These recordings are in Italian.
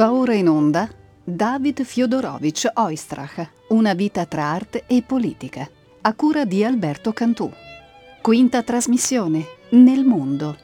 Va ora in onda David Fiodorovich Oistrach, Una vita tra arte e politica, a cura di Alberto Cantù. Quinta trasmissione, Nel mondo.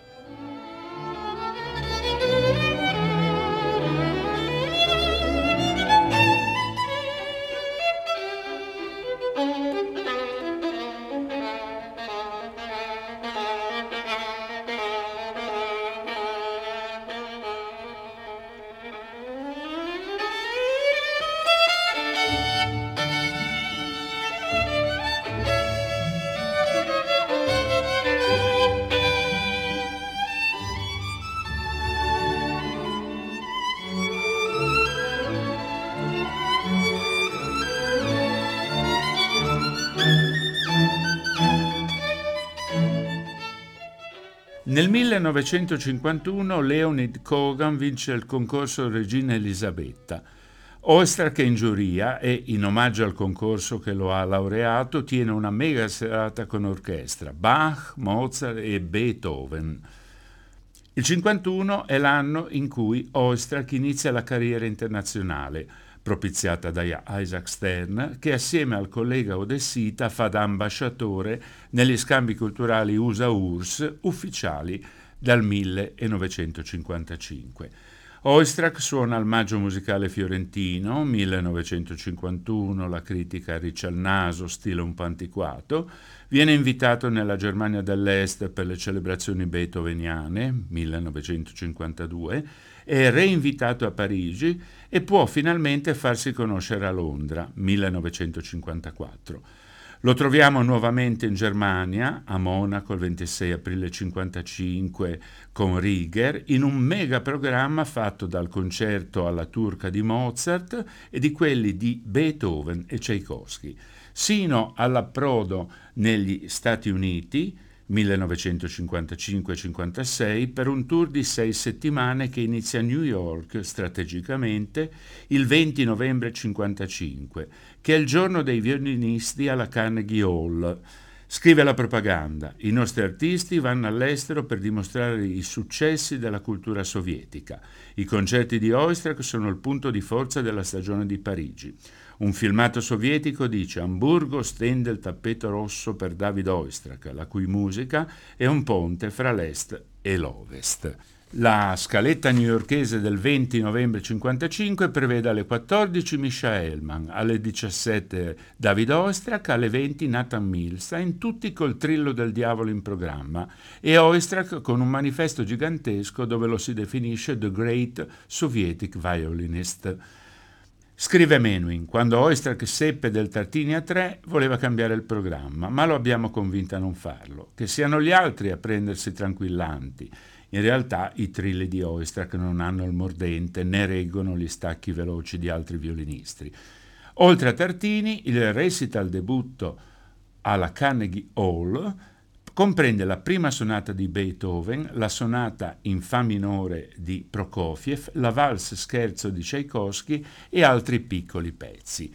1951 Leonid Kogan vince il concorso Regina Elisabetta. Ostrach è in giuria e, in omaggio al concorso che lo ha laureato, tiene una mega serata con orchestra, Bach, Mozart e Beethoven. Il 51 è l'anno in cui Ostrach inizia la carriera internazionale propiziata da Isaac Stern, che assieme al collega odessita fa da ambasciatore negli scambi culturali USA-URSS ufficiali dal 1955. Oistrakh suona al Maggio Musicale Fiorentino, 1951, la critica riccia il naso, stile un po' antiquato, viene invitato nella Germania dell'Est per le celebrazioni beethoveniane, 1952, è reinvitato a Parigi e può finalmente farsi conoscere a Londra, 1954. Lo troviamo nuovamente in Germania, a Monaco il 26 aprile 1955 con Rieger, in un mega programma fatto dal concerto alla turca di Mozart e di quelli di Beethoven e Tchaikovsky, sino all'approdo negli Stati Uniti 1955-56 per un tour di sei settimane che inizia a New York strategicamente il 20 novembre 1955, che è il giorno dei violinisti alla Carnegie Hall. Scrive la propaganda, i nostri artisti vanno all'estero per dimostrare i successi della cultura sovietica. I concerti di Oistrakh sono il punto di forza della stagione di Parigi. Un filmato sovietico dice Amburgo stende il tappeto rosso per David Oistrakh, la cui musica è un ponte fra l'est e l'ovest. La scaletta newyorkese del 20 novembre 1955 prevede alle 14 Misha Hellman, alle 17 David Oistrakh, alle 20 Nathan Milstein, tutti col trillo del diavolo in programma, e Oistrakh con un manifesto gigantesco dove lo si definisce The Great Sovietic Violinist. Scrive Menuhin, quando Oistrakh seppe del Tartini a 3 voleva cambiare il programma, ma lo abbiamo convinto a non farlo, che siano gli altri a prendersi tranquillanti. In realtà i trilli di Oistrakh non hanno il mordente né reggono gli stacchi veloci di altri violinisti. Oltre a Tartini, il recital debutto alla Carnegie Hall Comprende la prima sonata di Beethoven, la sonata in Fa minore di Prokofiev, la valse scherzo di Tchaikovsky e altri piccoli pezzi.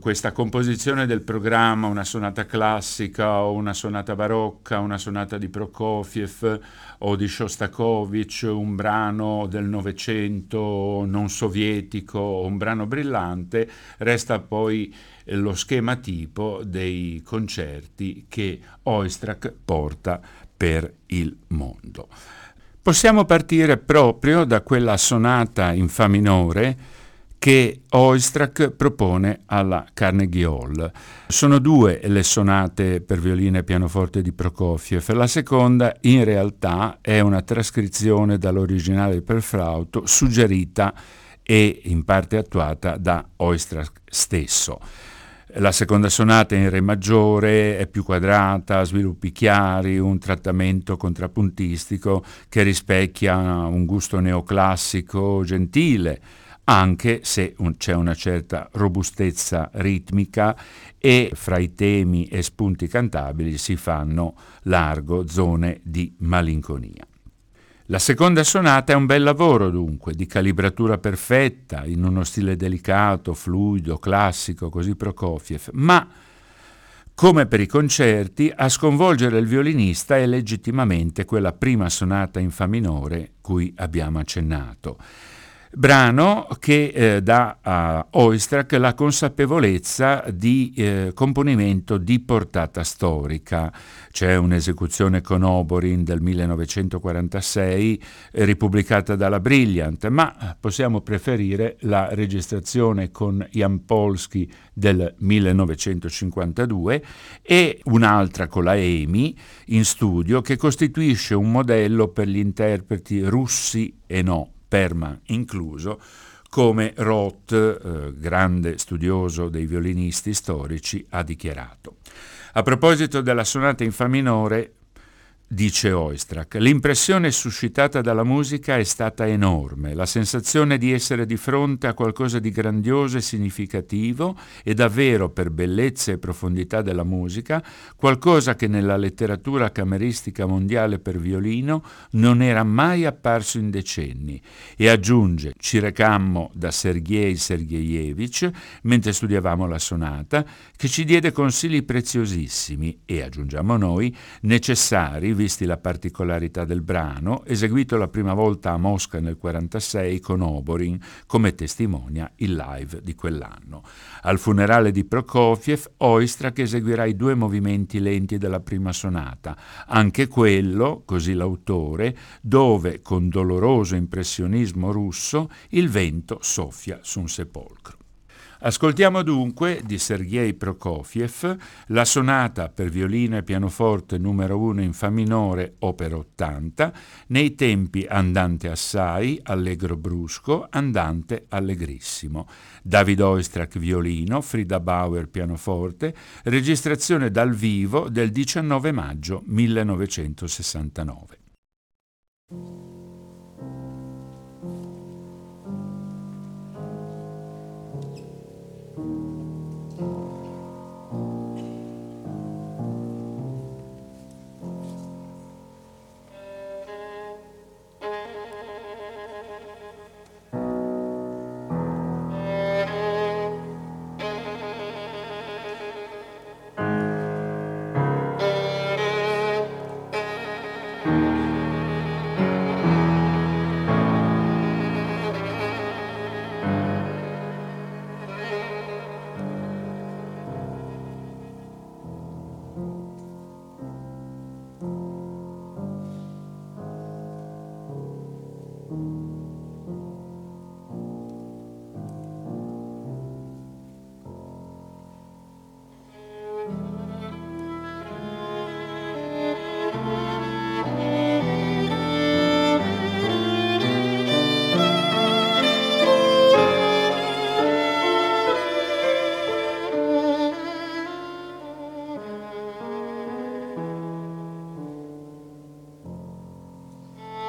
Questa composizione del programma, una sonata classica o una sonata barocca, una sonata di Prokofiev o di Shostakovich, un brano del Novecento non sovietico un brano brillante, resta poi lo schema tipo dei concerti che Oistrakh porta per il mondo. Possiamo partire proprio da quella sonata in Fa minore che Oistrakh propone alla Carnegie Hall. Sono due le sonate per violino e pianoforte di Prokofiev. La seconda, in realtà, è una trascrizione dall'originale per flauto suggerita e in parte attuata da Oistrakh stesso. La seconda sonata in Re maggiore è più quadrata, sviluppi chiari, un trattamento contrappuntistico che rispecchia un gusto neoclassico gentile, anche se un, c'è una certa robustezza ritmica e fra i temi e spunti cantabili si fanno largo zone di malinconia. La seconda sonata è un bel lavoro dunque, di calibratura perfetta, in uno stile delicato, fluido, classico, così Prokofiev, ma come per i concerti, a sconvolgere il violinista è legittimamente quella prima sonata in Fa minore cui abbiamo accennato. Brano che eh, dà a Oistrakh la consapevolezza di eh, componimento di portata storica. C'è un'esecuzione con Oborin del 1946 eh, ripubblicata dalla Brilliant, ma possiamo preferire la registrazione con Jan Polski del 1952 e un'altra con la EMI in studio che costituisce un modello per gli interpreti russi e no Perman incluso, come Roth, eh, grande studioso dei violinisti storici, ha dichiarato. A proposito della sonata in Fa minore, dice Oistrakh. L'impressione suscitata dalla musica è stata enorme, la sensazione di essere di fronte a qualcosa di grandioso e significativo e davvero per bellezza e profondità della musica, qualcosa che nella letteratura cameristica mondiale per violino non era mai apparso in decenni. E aggiunge, ci recammo da Sergei Sergeyevich mentre studiavamo la sonata, che ci diede consigli preziosissimi e, aggiungiamo noi, necessari visti la particolarità del brano, eseguito la prima volta a Mosca nel 1946 con Oborin, come testimonia il live di quell'anno. Al funerale di Prokofiev, Oistrakh eseguirà i due movimenti lenti della prima sonata, anche quello, così l'autore, dove, con doloroso impressionismo russo, il vento soffia su un sepolcro. Ascoltiamo dunque di Sergei Prokofiev la sonata per violino e pianoforte numero 1 in Fa minore, opera 80, nei tempi andante assai, allegro brusco, andante allegrissimo. David Oistrakh violino, Frida Bauer pianoforte, registrazione dal vivo del 19 maggio 1969.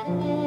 Mm-hmm.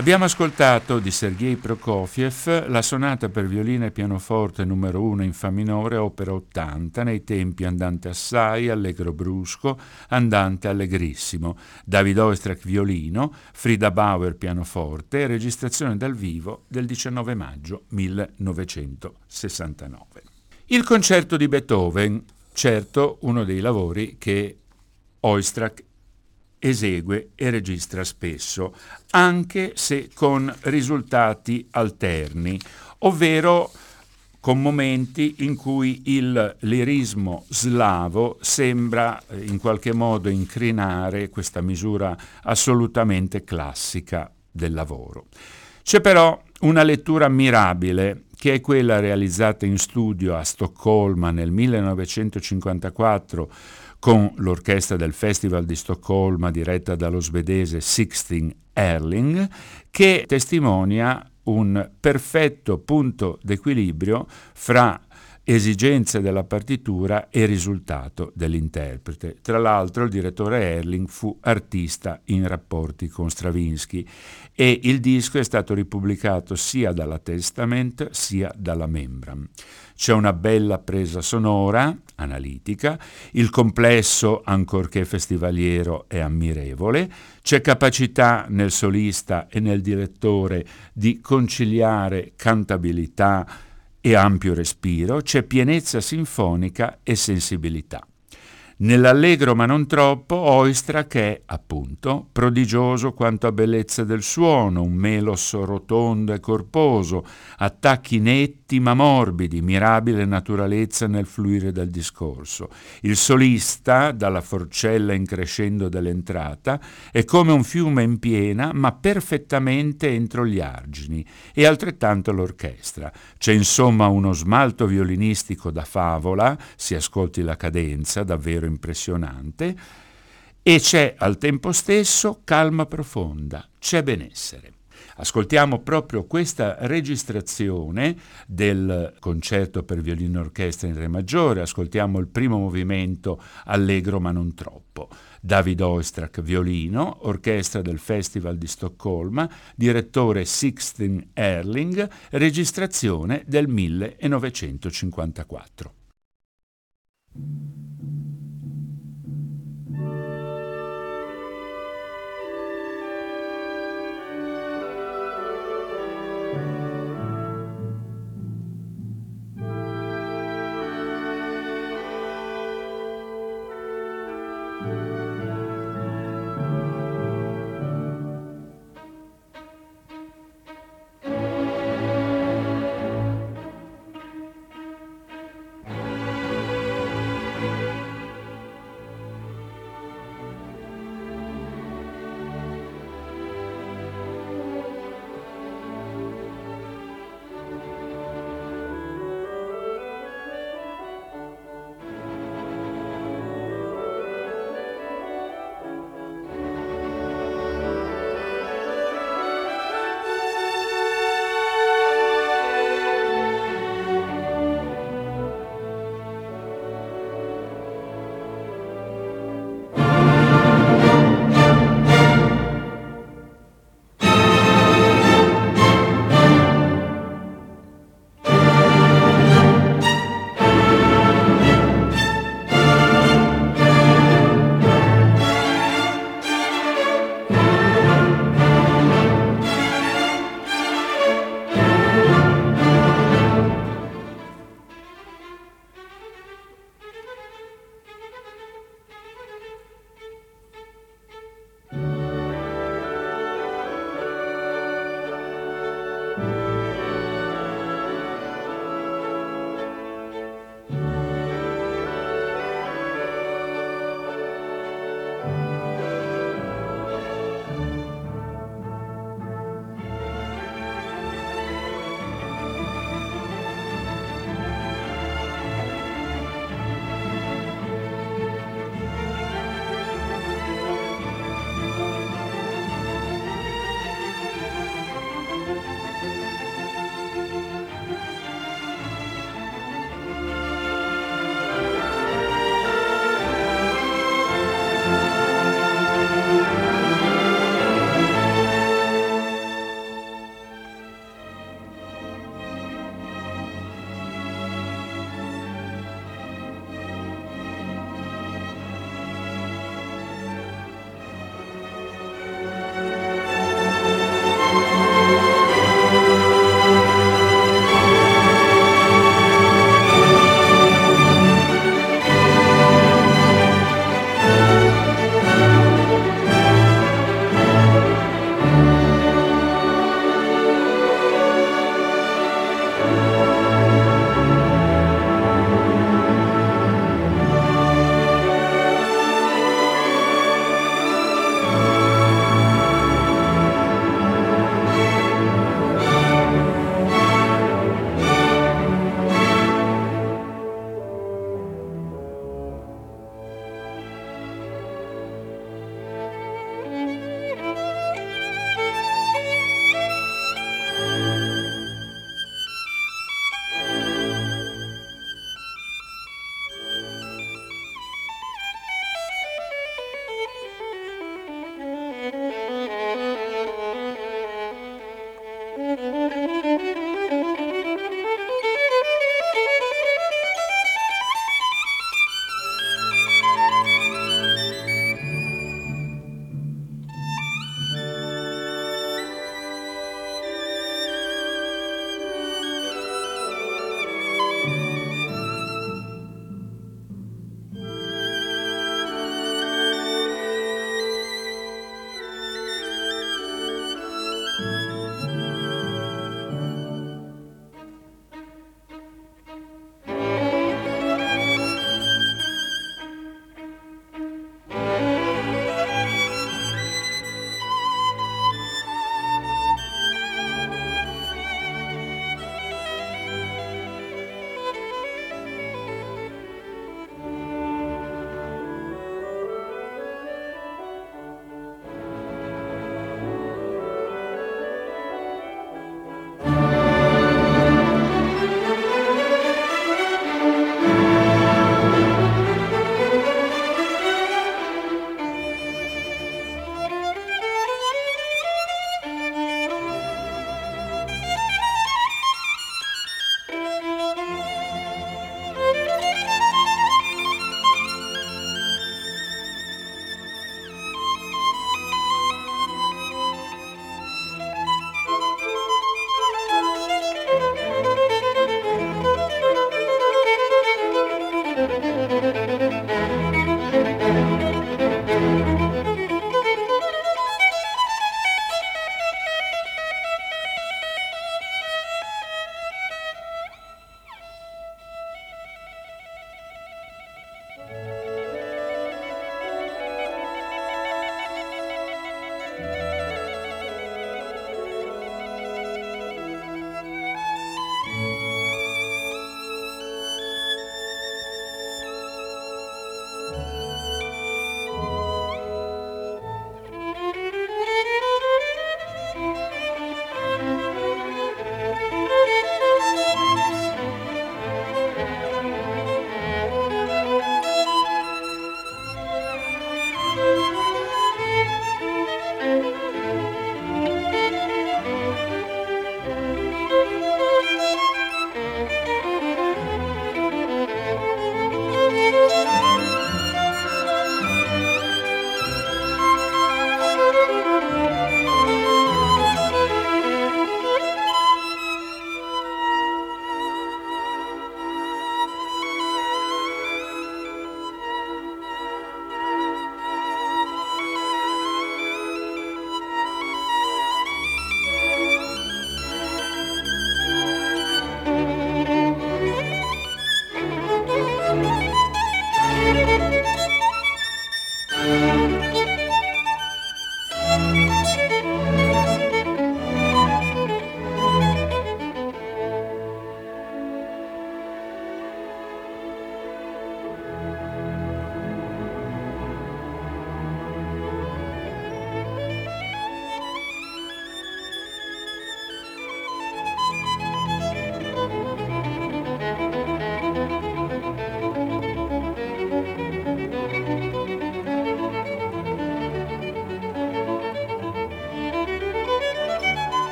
Abbiamo ascoltato di Sergei Prokofiev la sonata per violino e pianoforte numero 1 in Fa minore, opera 80, nei tempi andante assai, allegro brusco, andante allegrissimo. David Oistrakh violino, Frida Bauer pianoforte, registrazione dal vivo del 19 maggio 1969. Il concerto di Beethoven, certo uno dei lavori che Oistrakh esegue e registra spesso, anche se con risultati alterni, ovvero con momenti in cui il lirismo slavo sembra eh, in qualche modo incrinare questa misura assolutamente classica del lavoro. C'è però una lettura ammirabile che è quella realizzata in studio a Stoccolma nel 1954 con l'orchestra del Festival di Stoccolma diretta dallo svedese Sixten Erling, che testimonia un perfetto punto d'equilibrio fra esigenze della partitura e risultato dell'interprete. Tra l'altro il direttore Erling fu artista in rapporti con Stravinsky e il disco è stato ripubblicato sia dalla Testament sia dalla Membran. C'è una bella presa sonora, analitica, il complesso, ancorché festivaliero, è ammirevole, c'è capacità nel solista e nel direttore di conciliare cantabilità e ampio respiro, c'è pienezza sinfonica e sensibilità. Nell'allegro ma non troppo, Oistra che è, appunto, prodigioso quanto a bellezza del suono, un melos rotondo e corposo, attacchi netti ma morbidi, mirabile naturalezza nel fluire del discorso. Il solista, dalla forcella in crescendo dell'entrata, è come un fiume in piena, ma perfettamente entro gli argini, e altrettanto l'orchestra. C'è insomma uno smalto violinistico da favola, si ascolti la cadenza, davvero impressionante e c'è al tempo stesso calma profonda, c'è benessere. Ascoltiamo proprio questa registrazione del concerto per violino e orchestra in Re maggiore, ascoltiamo il primo movimento allegro ma non troppo. David Oistrakh violino, orchestra del Festival di Stoccolma, direttore Sixten Erling, registrazione del 1954.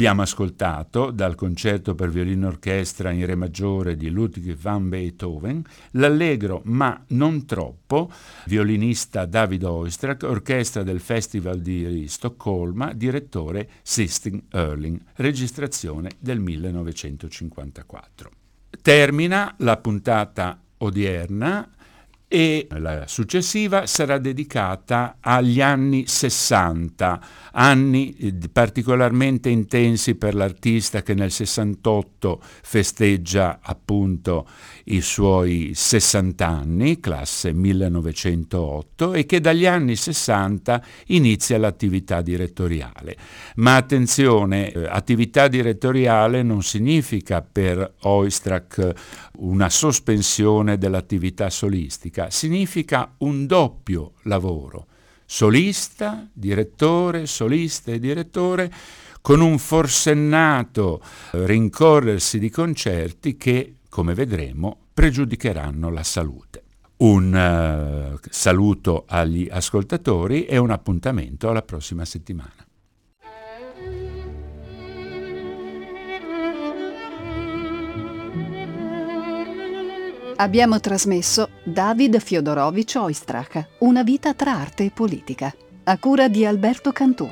Abbiamo ascoltato dal concerto per violino orchestra in re maggiore di Ludwig van Beethoven l'allegro ma non troppo violinista David Oistrakh, orchestra del Festival di Stoccolma, direttore Sisting Erling, registrazione del 1954. Termina la puntata odierna e la successiva sarà dedicata agli anni 60, anni eh, particolarmente intensi per l'artista che nel 68 festeggia appunto i suoi 60 anni, classe 1908, e che dagli anni 60 inizia l'attività direttoriale. Ma attenzione, eh, attività direttoriale non significa per Oistrakh una sospensione dell'attività solistica, significa un doppio lavoro, solista, direttore, solista e direttore, con un forsennato rincorrersi di concerti che, come vedremo, pregiudicheranno la salute. Un uh, saluto agli ascoltatori e un appuntamento alla prossima settimana. Abbiamo trasmesso David Fiodorovich Oistrakh, Una vita tra arte e politica, a cura di Alberto Cantù.